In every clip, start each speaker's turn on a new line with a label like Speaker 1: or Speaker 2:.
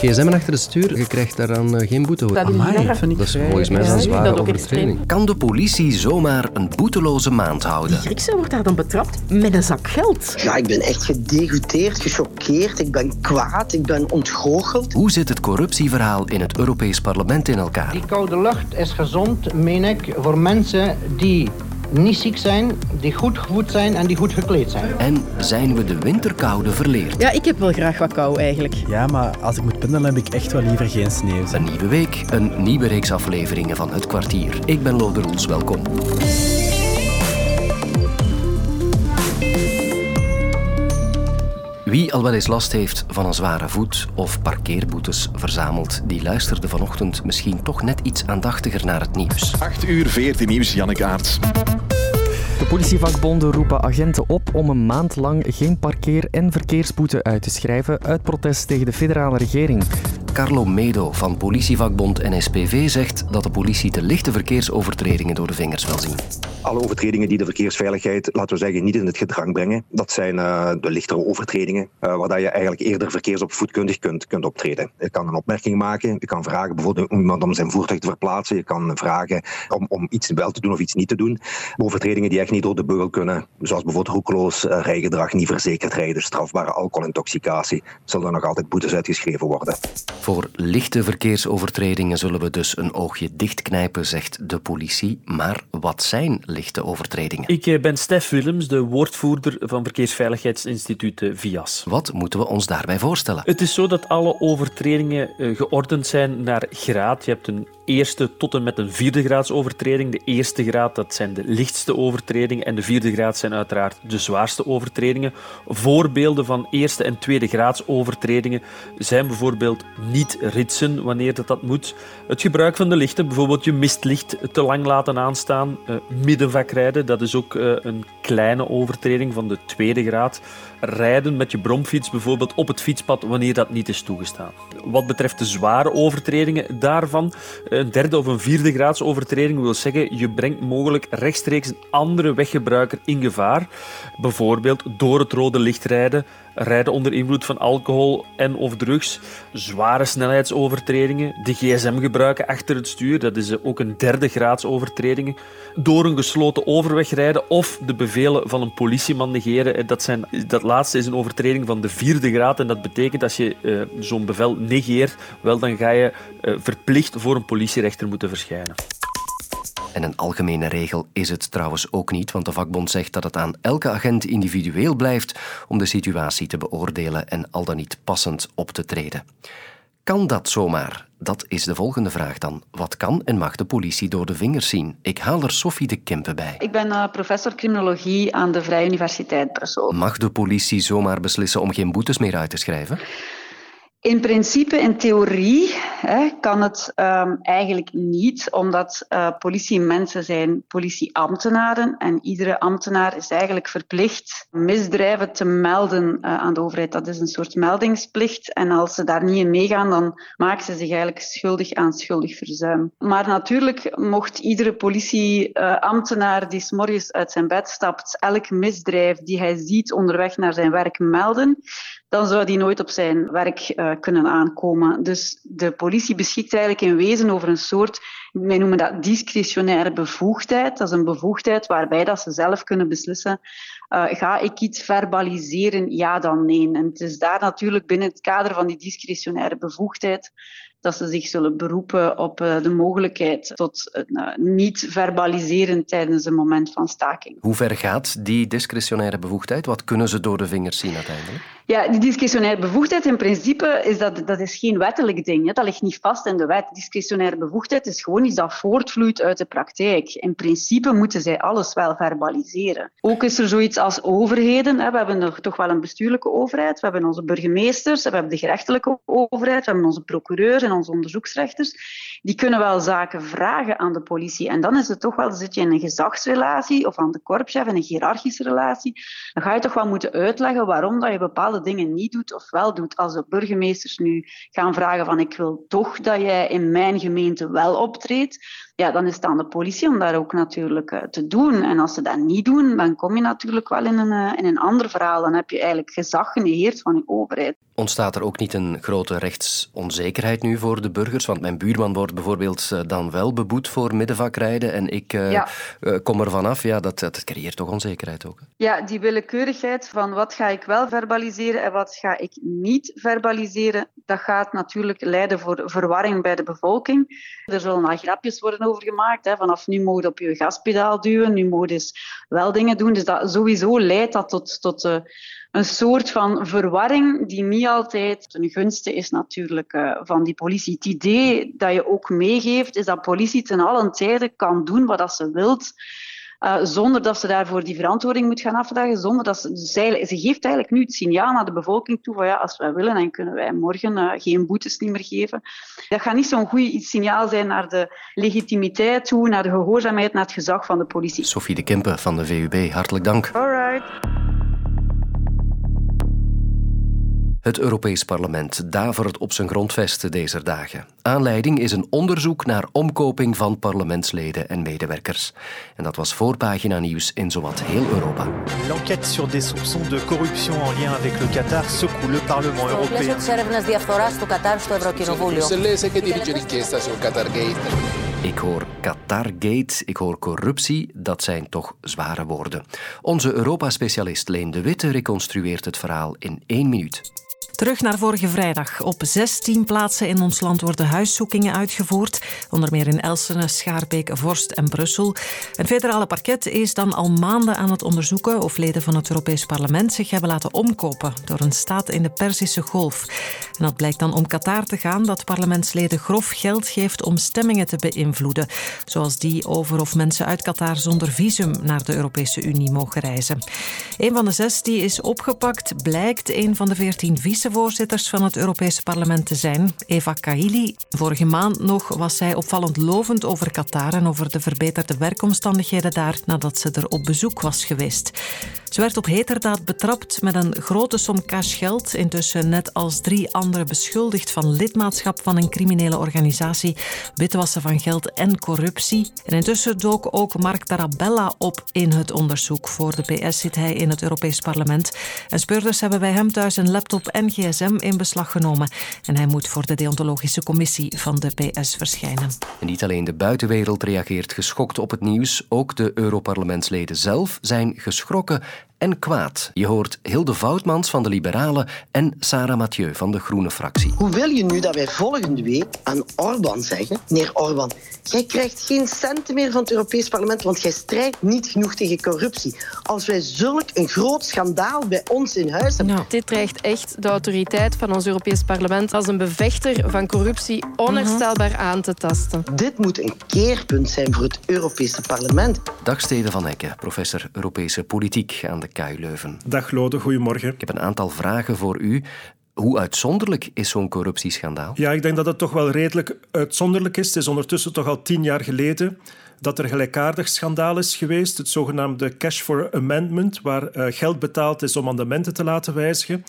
Speaker 1: Dus gsm achter het stuur, je krijgt daaraan eh, geen boete hoor.
Speaker 2: Dat, Amai,
Speaker 1: dat is volgens mij een zware overtreding.
Speaker 3: Kan de politie zomaar een boeteloze maand houden?
Speaker 2: Griekse wordt daar dan betrapt met een zak geld.
Speaker 4: Ja, ik ben echt gedegoûteerd, gechoqueerd, ik ben kwaad, ik ben ontgoocheld.
Speaker 3: Hoe zit het corruptieverhaal in het Europees Parlement in elkaar?
Speaker 5: Die koude lucht is gezond, meen ik, voor mensen die niet ziek zijn, die goed gevoed zijn en die goed gekleed zijn.
Speaker 3: En zijn we de winterkoude verleerd?
Speaker 2: Ja, ik heb wel graag wat kou eigenlijk.
Speaker 6: Ja, maar als ik moet pendelen heb ik echt wel liever geen sneeuw.
Speaker 3: Een nieuwe week, een nieuwe reeks afleveringen van Het Kwartier. Ik ben Lode Roels, welkom. Wie al wel eens last heeft van een zware voet of parkeerboetes verzamelt, die luisterde vanochtend misschien toch net iets aandachtiger naar het nieuws.
Speaker 7: 8 uur 14 nieuws, Janneke Aerts.
Speaker 8: De politievakbonden roepen agenten op om een maand lang geen parkeer- en verkeersboete uit te schrijven uit protest tegen de federale regering.
Speaker 3: Carlo Medo van politievakbond NSPV zegt dat de politie te lichte verkeersovertredingen door de vingers wil zien.
Speaker 9: Alle overtredingen die de verkeersveiligheid, laten we zeggen, niet in het gedrang brengen, dat zijn uh, de lichtere overtredingen, uh, waar je eigenlijk eerder verkeersopvoedkundig kunt, kunt optreden. Je kan een opmerking maken, je kan vragen bijvoorbeeld om iemand om zijn voertuig te verplaatsen, je kan vragen om, om iets wel te doen of iets niet te doen. Overtredingen die echt niet door de beugel kunnen, zoals bijvoorbeeld roekeloos uh, rijgedrag, niet verzekerd rijden, strafbare alcoholintoxicatie, zullen er nog altijd boetes uitgeschreven worden.
Speaker 3: Voor lichte verkeersovertredingen zullen we dus een oogje dichtknijpen, zegt de politie. Maar wat zijn lichte overtredingen?
Speaker 10: Ik ben Stef Willems, de woordvoerder van Verkeersveiligheidsinstituut VIAS.
Speaker 3: Wat moeten we ons daarbij voorstellen?
Speaker 10: Het is zo dat alle overtredingen geordend zijn naar graad. Je hebt een eerste tot en met een vierde graads overtreding. De eerste graad dat zijn de lichtste overtredingen en de vierde graad zijn uiteraard de zwaarste overtredingen. Voorbeelden van eerste en tweede graads overtredingen zijn bijvoorbeeld niet ritsen wanneer dat, dat moet. Het gebruik van de lichten, bijvoorbeeld je mistlicht te lang laten aanstaan. Uh, middenvak rijden, dat is ook uh, een kleine overtreding van de tweede graad. Rijden met je bromfiets bijvoorbeeld op het fietspad wanneer dat niet is toegestaan. Wat betreft de zware overtredingen daarvan, een derde of een vierde graads overtreding wil zeggen je brengt mogelijk rechtstreeks een andere weggebruiker in gevaar. Bijvoorbeeld door het rode licht rijden, rijden onder invloed van alcohol en of drugs, zware snelheidsovertredingen, de gsm gebruiken achter het stuur, dat is ook een derde graads overtreding, door een gesloten overweg rijden of de bevelen van een politieman negeren. Dat, zijn, dat laatste is een overtreding van de vierde graad en dat betekent als je zo'n bevel negeert, wel dan ga je verplicht voor een politierechter moeten verschijnen.
Speaker 3: En een algemene regel is het trouwens ook niet, want de vakbond zegt dat het aan elke agent individueel blijft om de situatie te beoordelen en al dan niet passend op te treden. Kan dat zomaar? Dat is de volgende vraag dan. Wat kan en mag de politie door de vingers zien? Ik haal er Sophie de Kempen bij.
Speaker 11: Ik ben uh, professor criminologie aan de Vrije Universiteit Brussel.
Speaker 3: Mag de politie zomaar beslissen om geen boetes meer uit te schrijven?
Speaker 11: In principe, in theorie, hè, kan het um, eigenlijk niet, omdat uh, politie mensen zijn politieambtenaren en iedere ambtenaar is eigenlijk verplicht misdrijven te melden uh, aan de overheid. Dat is een soort meldingsplicht en als ze daar niet in meegaan, dan maken ze zich eigenlijk schuldig aan schuldig verzuim. Maar natuurlijk mocht iedere politieambtenaar uh, die s'morgens uit zijn bed stapt, elk misdrijf die hij ziet onderweg naar zijn werk melden, dan zou die nooit op zijn werk uh, kunnen aankomen. Dus de politie beschikt eigenlijk in wezen over een soort, wij noemen dat discretionaire bevoegdheid. Dat is een bevoegdheid waarbij dat ze zelf kunnen beslissen, uh, ga ik iets verbaliseren, ja dan nee. En het is daar natuurlijk binnen het kader van die discretionaire bevoegdheid dat ze zich zullen beroepen op uh, de mogelijkheid tot niet verbaliseren tijdens een moment van staking.
Speaker 3: Hoe ver gaat die discretionaire bevoegdheid? Wat kunnen ze door de vingers zien uiteindelijk?
Speaker 11: Ja, die discretionaire bevoegdheid in principe is dat, dat is geen wettelijk ding. Hè. Dat ligt niet vast in de wet. Discretionaire bevoegdheid is gewoon iets dat voortvloeit uit de praktijk. In principe moeten zij alles wel verbaliseren. Ook is er zoiets als overheden. Hè. We hebben nog toch wel een bestuurlijke overheid. We hebben onze burgemeesters, we hebben de gerechtelijke overheid, we hebben onze procureurs en onze onderzoeksrechters. Die kunnen wel zaken vragen aan de politie. En dan is het toch wel, zit je in een gezagsrelatie of aan de korpschef in een hiërarchische relatie. Dan ga je toch wel moeten uitleggen waarom dat je bepaalde dingen niet doet of wel doet. Als de burgemeesters nu gaan vragen van ik wil toch dat jij in mijn gemeente wel optreedt, ja, dan is het aan de politie om dat ook natuurlijk uh, te doen. En als ze dat niet doen, dan kom je natuurlijk wel in een, uh, in een ander verhaal. Dan heb je eigenlijk gezag genegeerd van de overheid.
Speaker 3: Ontstaat er ook niet een grote rechtsonzekerheid nu voor de burgers? Want mijn buurman wordt bijvoorbeeld uh, dan wel beboet voor middenvakrijden en ik ja. kom er vanaf. Ja, dat, dat creëert toch onzekerheid ook?
Speaker 11: Ja, die willekeurigheid van wat ga ik wel verbaliseren en wat ga ik niet verbaliseren, dat gaat natuurlijk leiden voor verwarring bij de bevolking. Er zullen al grapjes worden over gemaakt. Hè. Vanaf nu je op je gaspedaal duwen, nu moet je dus wel dingen doen. Dus dat sowieso leidt dat tot, tot uh, een soort van verwarring die niet altijd ten gunste is natuurlijk uh, van die politie. Het idee dat je ook meegeeft is dat politie ten allen tijde kan doen wat ze wilt. Uh, zonder dat ze daarvoor die verantwoording moet gaan afdragen. Zonder dat ze, dus ze geeft eigenlijk nu het signaal naar de bevolking toe van ja, als wij willen, dan kunnen wij morgen uh, geen boetes niet meer geven. Dat gaat niet zo'n goed signaal zijn naar de legitimiteit toe, naar de gehoorzaamheid, naar het gezag van de politie.
Speaker 3: Sophie de Kempen van de VUB, hartelijk dank.
Speaker 11: Alright.
Speaker 3: Het Europees Parlement davert op zijn grondvesten deze dagen. Aanleiding is een onderzoek naar omkoping van parlementsleden en medewerkers. En dat was voorpagina nieuws in zowat heel Europa.
Speaker 12: L'enquête sur des soupçons de corruption en lien avec le Qatar secoue le Parlement européen.
Speaker 3: Ik hoor Qatargate, ik hoor corruptie, dat zijn toch zware woorden. Onze Europa-specialist Leen de Witte reconstrueert het verhaal in één minuut.
Speaker 13: Terug naar vorige vrijdag. Op 16 plaatsen in ons land worden huiszoekingen uitgevoerd. Onder meer in Elsene, Schaarbeek, Vorst en Brussel. Een federale parket is dan al maanden aan het onderzoeken of leden van het Europees Parlement zich hebben laten omkopen door een staat in de Perzische Golf. En dat blijkt dan om Qatar te gaan dat parlementsleden grof geld geeft om stemmingen te beïnvloeden. Zoals die over of mensen uit Qatar zonder visum naar de Europese Unie mogen reizen. Een van de zes die is opgepakt blijkt een van de veertien vice vicevoorzitters van het Europese parlement te zijn, Eva Kaili. Vorige maand nog was zij opvallend lovend over Qatar en over de verbeterde werkomstandigheden daar nadat ze er op bezoek was geweest. Ze werd op heterdaad betrapt met een grote som cashgeld, intussen net als drie anderen beschuldigd van lidmaatschap van een criminele organisatie, witwassen van geld en corruptie. En intussen dook ook Mark Tarabella op in het onderzoek. Voor de PS zit hij in het Europees Parlement. En speurders hebben bij hem thuis een laptop en gsm in beslag genomen. En hij moet voor de deontologische commissie van de PS verschijnen.
Speaker 3: En niet alleen de buitenwereld reageert geschokt op het nieuws, ook de Europarlementsleden zelf zijn geschrokken en kwaad. Je hoort Hilde Voutmans van de Liberalen en Sarah Mathieu van de Groene fractie.
Speaker 4: Hoe wil je nu dat wij volgende week aan Orbán zeggen... Meneer Orbán, jij krijgt geen centen meer van het Europees Parlement... want jij strijdt niet genoeg tegen corruptie. Als wij zulk een groot schandaal bij ons in huis hebben...
Speaker 14: Nou, dit dreigt echt de autoriteit van ons Europees Parlement... als een bevechter van corruptie onherstelbaar aan te tasten.
Speaker 4: Dit moet een keerpunt zijn voor het Europese Parlement.
Speaker 3: Dag Steden van Hekken, professor Europese Politiek aan de de KU Leuven.
Speaker 15: Dag Lode, goedemorgen.
Speaker 3: Ik heb een aantal vragen voor u. Hoe uitzonderlijk is zo'n corruptieschandaal?
Speaker 15: Ja, ik denk dat het toch wel redelijk uitzonderlijk is. Het is ondertussen toch al tien jaar geleden dat er gelijkaardig schandaal is geweest. Het zogenaamde Cash for Amendment, waar uh, geld betaald is om amendementen te laten wijzigen.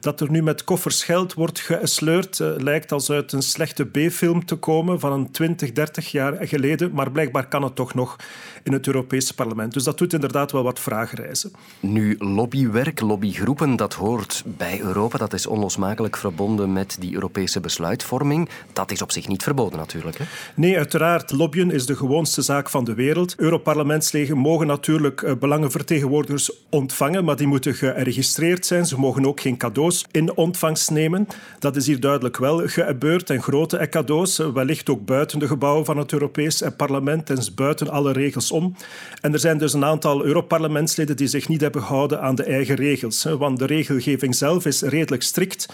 Speaker 15: Dat er nu met koffers geld wordt gesleurd, uh, lijkt als uit een slechte B-film te komen van een 20, 30 jaar geleden. Maar blijkbaar kan het toch nog in het Europese parlement. Dus dat doet inderdaad wel wat vragen reizen.
Speaker 3: Nu, lobbywerk, lobbygroepen, dat hoort bij Europa. Dat is onlosmakelijk verbonden met die Europese besluitvorming. Dat is op zich niet verboden natuurlijk. Hè?
Speaker 15: Nee, uiteraard. Lobbyen is de gewoonste zaak van de wereld. Europarlementsleden mogen natuurlijk uh, belangenvertegenwoordigers ontvangen, maar die moeten geregistreerd zijn. Ze mogen ook geen cadeaus in ontvangst nemen. Dat is hier duidelijk wel gebeurd. En grote cadeaus, uh, wellicht ook buiten de gebouwen van het Europees parlement en buiten alle regels om. En er zijn dus een aantal Europarlementsleden die zich niet hebben gehouden aan de eigen regels. Want de regelgeving zelf is redelijk strikt.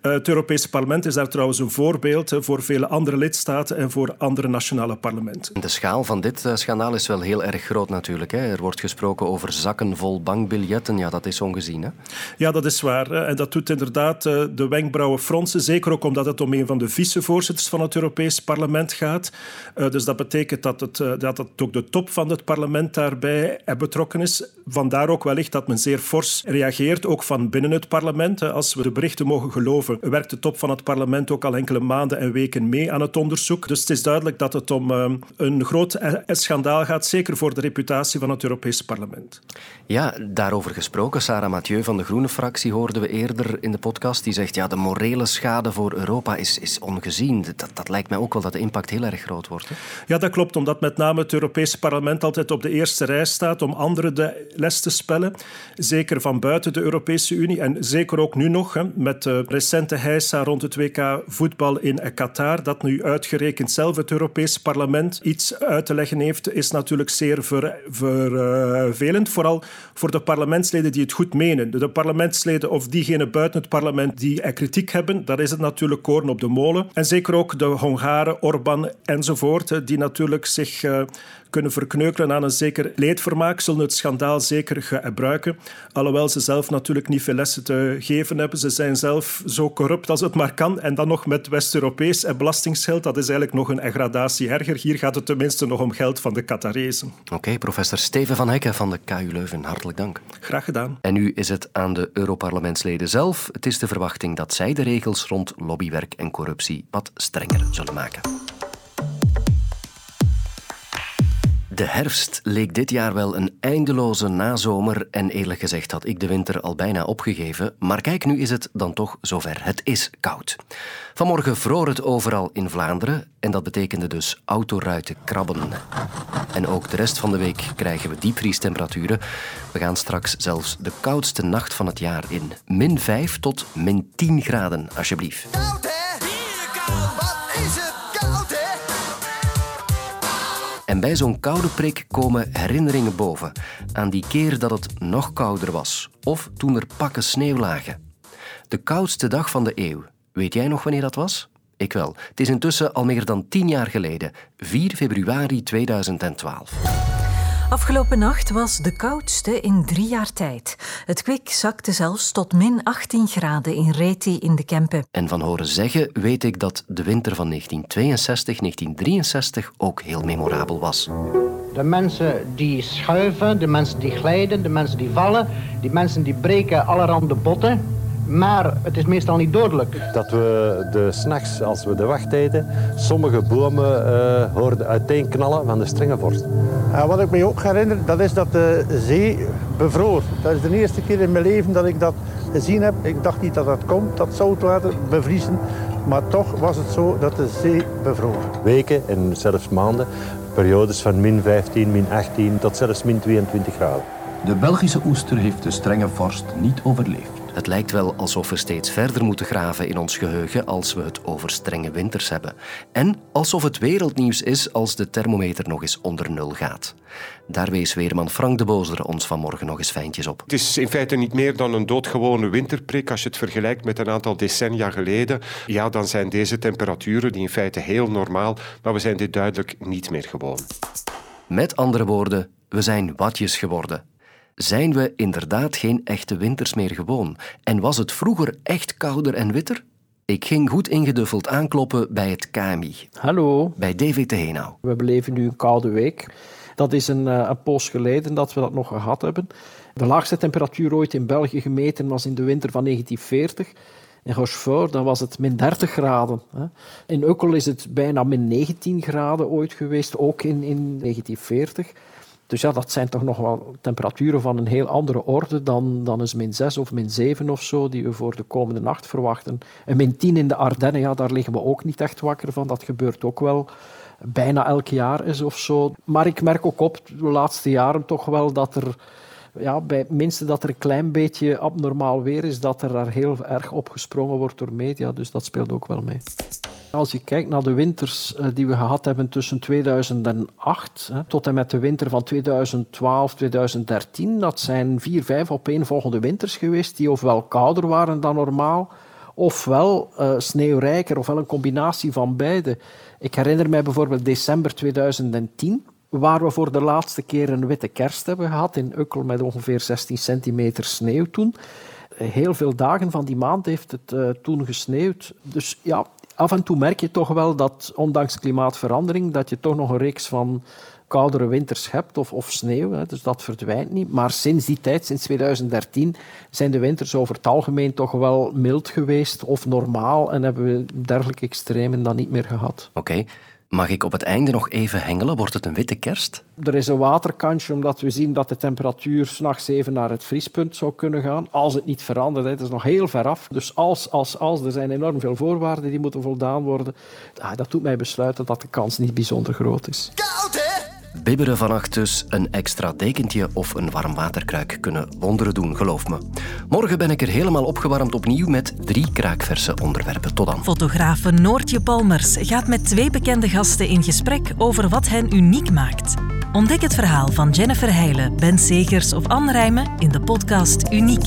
Speaker 15: Eh, het Europese parlement is daar trouwens een voorbeeld voor vele andere lidstaten en voor andere nationale parlementen.
Speaker 3: De schaal van dit uh, schandaal is wel heel erg groot natuurlijk. Hè. Er wordt gesproken over zakken vol bankbiljetten. Ja, dat is ongezien. Hè?
Speaker 15: Ja, dat is waar. En dat doet inderdaad uh, de wenkbrauwen fronsen. Zeker ook omdat het om een van de vicevoorzitters van het Europees Parlement gaat. Uh, dus dat betekent dat, het, dat het ook de top van het parlement daarbij betrokken is. Vandaar ook wellicht dat men zeer fors reageert, ook van binnen het parlement. Als we de berichten mogen geloven, werkt de top van het parlement ook al enkele maanden en weken mee aan het onderzoek. Dus het is duidelijk dat het om een groot schandaal gaat, zeker voor de reputatie van het Europese parlement.
Speaker 3: Ja, daarover gesproken. Sarah Mathieu van de Groene fractie hoorden we eerder in de podcast. Die zegt, ja, de morele schade voor Europa is, is ongezien. Dat, dat lijkt mij ook wel dat de impact heel erg groot wordt. Hè?
Speaker 15: Ja, dat klopt, omdat met name het Europese parlement altijd op de eerste rij staat om anderen de les te spellen. Zeker van buiten de Europese Unie en zeker ook nu nog, hè, met de recente heisa rond het WK voetbal in Qatar, dat nu uitgerekend zelf het Europese parlement iets uit te leggen heeft, is natuurlijk zeer ver, vervelend. Vooral voor de parlementsleden die het goed menen. De parlementsleden of diegenen buiten het parlement die kritiek hebben, daar is het natuurlijk koren op de molen. En zeker ook de Hongaren, Orbán enzovoort, die natuurlijk zich uh, kunnen verkneukelen aan een zeker leedvermaak, zullen het schandaal zeker gebruiken. Alhoewel ze zelf natuurlijk niet veel lessen te geven hebben. Ze zijn zelf zo corrupt als het maar kan. En dan nog met West-Europees en belastingsgeld. Dat is eigenlijk nog een gradatie erger. Hier gaat het tenminste nog om geld van de Qatarezen.
Speaker 3: Oké, okay, professor Steven van Hekken van de KU Leuven. Hartelijk dank.
Speaker 15: Graag gedaan.
Speaker 3: En nu is het aan de Europarlementsleden zelf. Het is de verwachting dat zij de regels rond lobbywerk en corruptie wat strenger zullen maken. De herfst leek dit jaar wel een eindeloze nazomer en eerlijk gezegd had ik de winter al bijna opgegeven. Maar kijk, nu is het dan toch zover. Het is koud. Vanmorgen vroor het overal in Vlaanderen en dat betekende dus autoruiten krabben. En ook de rest van de week krijgen we diepvriestemperaturen. We gaan straks zelfs de koudste nacht van het jaar in. Min 5 tot min 10 graden, alsjeblieft. En bij zo'n koude prik komen herinneringen boven aan die keer dat het nog kouder was of toen er pakken sneeuw lagen. De koudste dag van de eeuw. Weet jij nog wanneer dat was? Ik wel. Het is intussen al meer dan tien jaar geleden, 4 februari 2012.
Speaker 13: Afgelopen nacht was de koudste in drie jaar tijd. Het kwik zakte zelfs tot min 18 graden in Reti in de Kempen.
Speaker 3: En van horen zeggen weet ik dat de winter van 1962, 1963 ook heel memorabel was.
Speaker 5: De mensen die schuiven, de mensen die glijden, de mensen die vallen, die mensen die breken allerhande botten. Maar het is meestal niet dodelijk.
Speaker 16: Dat we de s'nachts, als we de wacht eten, sommige bomen uh, hoorden uiteen knallen van de strenge vorst.
Speaker 17: Uh, wat ik me ook herinner, dat is dat de zee bevroor. Dat is de eerste keer in mijn leven dat ik dat gezien heb. Ik dacht niet dat dat komt, dat zoutwater bevriezen. Maar toch was het zo dat de zee bevroor.
Speaker 16: Weken en zelfs maanden, periodes van min 15, min 18 tot zelfs min 22 graden.
Speaker 18: De Belgische oester heeft de strenge vorst niet overleefd.
Speaker 3: Het lijkt wel alsof we steeds verder moeten graven in ons geheugen als we het over strenge winters hebben. En alsof het wereldnieuws is als de thermometer nog eens onder nul gaat. Daar wees weerman Frank de Bozer ons vanmorgen nog eens fijntjes op.
Speaker 19: Het is in feite niet meer dan een doodgewone winterprik. Als je het vergelijkt met een aantal decennia geleden, ja, dan zijn deze temperaturen, die in feite heel normaal, maar we zijn dit duidelijk niet meer gewoon.
Speaker 3: Met andere woorden, we zijn watjes geworden. Zijn we inderdaad geen echte winters meer gewoon? En was het vroeger echt kouder en witter? Ik ging goed ingeduffeld aankloppen bij het KMI.
Speaker 20: Hallo.
Speaker 3: Bij David de Henau.
Speaker 20: We beleven nu een koude week. Dat is een, eh, een poos geleden dat we dat nog gehad hebben. De laagste temperatuur ooit in België gemeten was in de winter van 1940. In Rochefort dan was het min 30 graden. In Ukkel is het bijna min 19 graden ooit geweest, ook in, in 1940. Dus ja, dat zijn toch nog wel temperaturen van een heel andere orde dan, dan eens min 6 of min 7 of zo, die we voor de komende nacht verwachten. En min 10 in de Ardennen, ja, daar liggen we ook niet echt wakker van. Dat gebeurt ook wel bijna elk jaar is of zo. Maar ik merk ook op de laatste jaren toch wel dat er ja, bij minste dat er een klein beetje abnormaal weer is, dat er daar heel erg op gesprongen wordt door media. Dus dat speelt ook wel mee. Als je kijkt naar de winters eh, die we gehad hebben tussen 2008 tot en met de winter van 2012, 2013, dat zijn vier, vijf opeenvolgende winters geweest die ofwel kouder waren dan normaal, ofwel uh, sneeuwrijker, ofwel een combinatie van beide. Ik herinner mij bijvoorbeeld december 2010 waar we voor de laatste keer een witte kerst hebben gehad in Ukkel met ongeveer 16 centimeter sneeuw toen. Heel veel dagen van die maand heeft het uh, toen gesneeuwd. Dus ja, af en toe merk je toch wel dat, ondanks klimaatverandering, dat je toch nog een reeks van koudere winters hebt of, of sneeuw. Hè, dus dat verdwijnt niet. Maar sinds die tijd, sinds 2013, zijn de winters over het algemeen toch wel mild geweest of normaal en hebben we dergelijke extremen dan niet meer gehad.
Speaker 3: Oké. Mag ik op het einde nog even hengelen? Wordt het een witte kerst?
Speaker 20: Er is een waterkantje, omdat we zien dat de temperatuur s'nachts even naar het vriespunt zou kunnen gaan. Als het niet verandert, het is nog heel ver af. Dus als, als, als, er zijn enorm veel voorwaarden die moeten voldaan worden. Ah, dat doet mij besluiten dat de kans niet bijzonder groot is.
Speaker 3: Koud? Bibberen vannacht dus, een extra dekentje of een warm waterkruik kunnen wonderen doen, geloof me. Morgen ben ik er helemaal opgewarmd opnieuw met drie kraakverse onderwerpen. Tot dan.
Speaker 21: Fotografe Noortje Palmers gaat met twee bekende gasten in gesprek over wat hen uniek maakt. Ontdek het verhaal van Jennifer Heijlen, Ben Segers of Anne Rijmen in de podcast Uniek.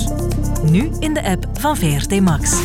Speaker 21: Nu in de app van VRT Max.